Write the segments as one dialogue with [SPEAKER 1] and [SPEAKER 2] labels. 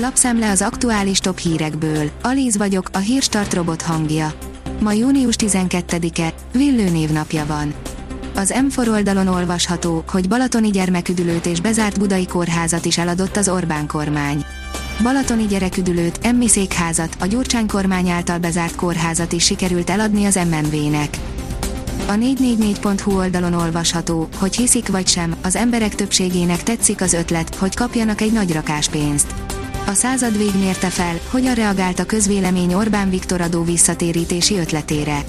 [SPEAKER 1] Lapszem az aktuális top hírekből. Alíz vagyok, a hírstart robot hangja. Ma június 12-e, Villő névnapja van. Az M4 oldalon olvasható, hogy balatoni gyermeküdülőt és bezárt budai kórházat is eladott az Orbán kormány. Balatoni gyereküdülőt, emmi székházat, a Gyurcsány kormány által bezárt kórházat is sikerült eladni az MNV-nek. A 444.hu oldalon olvasható, hogy hiszik vagy sem, az emberek többségének tetszik az ötlet, hogy kapjanak egy nagy pénzt. A század vég mérte fel, hogyan reagált a közvélemény Orbán Viktor adó visszatérítési ötletére.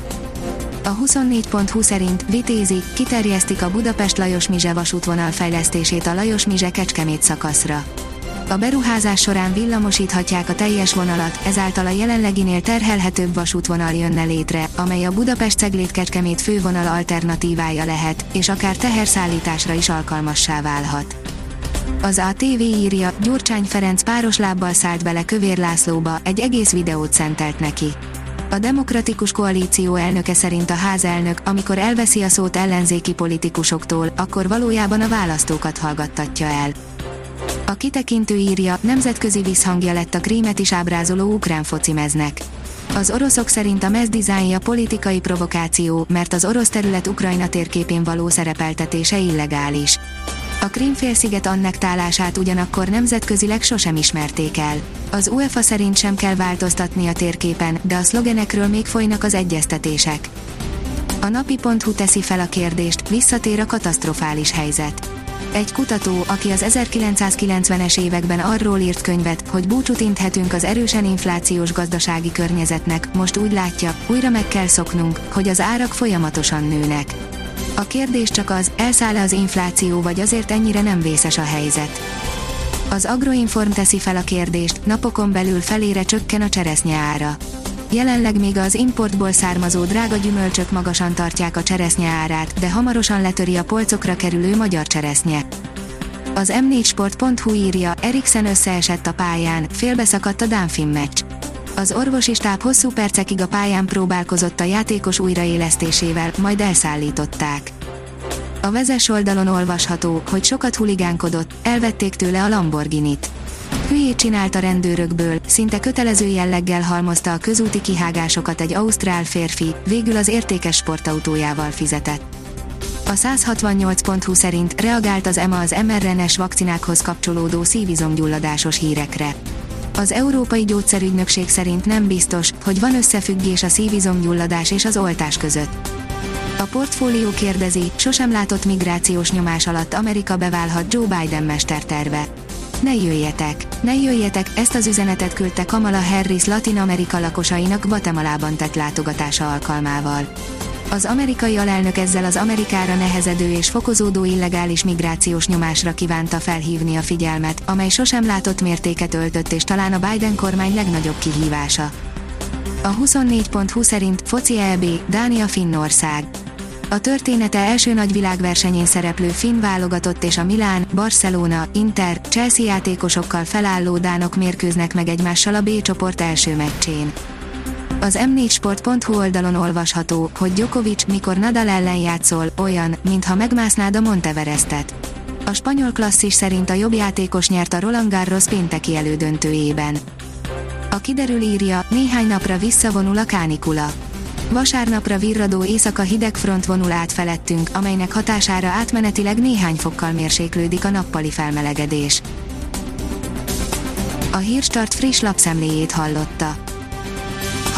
[SPEAKER 1] A 24.20 szerint vitézik, kiterjesztik a Budapest-Lajos Mize vasútvonal fejlesztését a Lajos Mize Kecskemét szakaszra. A beruházás során villamosíthatják a teljes vonalat, ezáltal a jelenleginél terhelhetőbb vasútvonal jönne létre, amely a Budapest-Ceglét-Kecskemét fővonal alternatívája lehet, és akár teherszállításra is alkalmassá válhat. Az ATV írja, Gyurcsány Ferenc páros lábbal szállt bele Kövér Lászlóba, egy egész videót szentelt neki. A demokratikus koalíció elnöke szerint a házelnök, amikor elveszi a szót ellenzéki politikusoktól, akkor valójában a választókat hallgattatja el. A kitekintő írja, nemzetközi visszhangja lett a krímet is ábrázoló ukrán focimeznek. Az oroszok szerint a mez dizájnja politikai provokáció, mert az orosz terület Ukrajna térképén való szerepeltetése illegális. A Krímfélsziget annektálását ugyanakkor nemzetközileg sosem ismerték el. Az UEFA szerint sem kell változtatni a térképen, de a szlogenekről még folynak az egyeztetések. A napi.hu teszi fel a kérdést, visszatér a katasztrofális helyzet. Egy kutató, aki az 1990-es években arról írt könyvet, hogy búcsút inthetünk az erősen inflációs gazdasági környezetnek, most úgy látja, újra meg kell szoknunk, hogy az árak folyamatosan nőnek. A kérdés csak az, elszáll-e az infláció vagy azért ennyire nem vészes a helyzet. Az Agroinform teszi fel a kérdést, napokon belül felére csökken a cseresznye ára. Jelenleg még az importból származó drága gyümölcsök magasan tartják a cseresznye árát, de hamarosan letöri a polcokra kerülő magyar cseresznye. Az m4sport.hu írja, Eriksen összeesett a pályán, félbeszakadt a Dánfin meccs. Az orvosi stáb hosszú percekig a pályán próbálkozott a játékos újraélesztésével, majd elszállították. A vezes oldalon olvasható, hogy sokat huligánkodott, elvették tőle a Lamborghinit. Hülyét csinált a rendőrökből, szinte kötelező jelleggel halmozta a közúti kihágásokat egy ausztrál férfi, végül az értékes sportautójával fizetett. A 168.20 szerint reagált az EMA az mRNS vakcinákhoz kapcsolódó szívizomgyulladásos hírekre. Az Európai Gyógyszerügynökség szerint nem biztos, hogy van összefüggés a szívizomgyulladás és az oltás között. A portfólió kérdezi, sosem látott migrációs nyomás alatt Amerika beválhat Joe Biden mesterterve. Ne jöjjetek! Ne jöjjetek, ezt az üzenetet küldte Kamala Harris Latin Amerika lakosainak Guatemalában tett látogatása alkalmával. Az amerikai alelnök ezzel az Amerikára nehezedő és fokozódó illegális migrációs nyomásra kívánta felhívni a figyelmet, amely sosem látott mértéket öltött és talán a Biden kormány legnagyobb kihívása. A 24.20 szerint foci EB, Dánia Finnország. A története első nagy világversenyén szereplő finn válogatott és a Milán, Barcelona, Inter, Chelsea játékosokkal felálló dánok mérkőznek meg egymással a B csoport első meccsén. Az m4sport.hu oldalon olvasható, hogy Djokovic, mikor Nadal ellen játszol, olyan, mintha megmásznád a Monteverestet. A spanyol klasszis szerint a jobb játékos nyert a Roland Garros pénteki elődöntőjében. A kiderül írja, néhány napra visszavonul a kánikula. Vasárnapra virradó éjszaka hideg front vonul át felettünk, amelynek hatására átmenetileg néhány fokkal mérséklődik a nappali felmelegedés. A Hírstart friss lapszemléjét hallotta.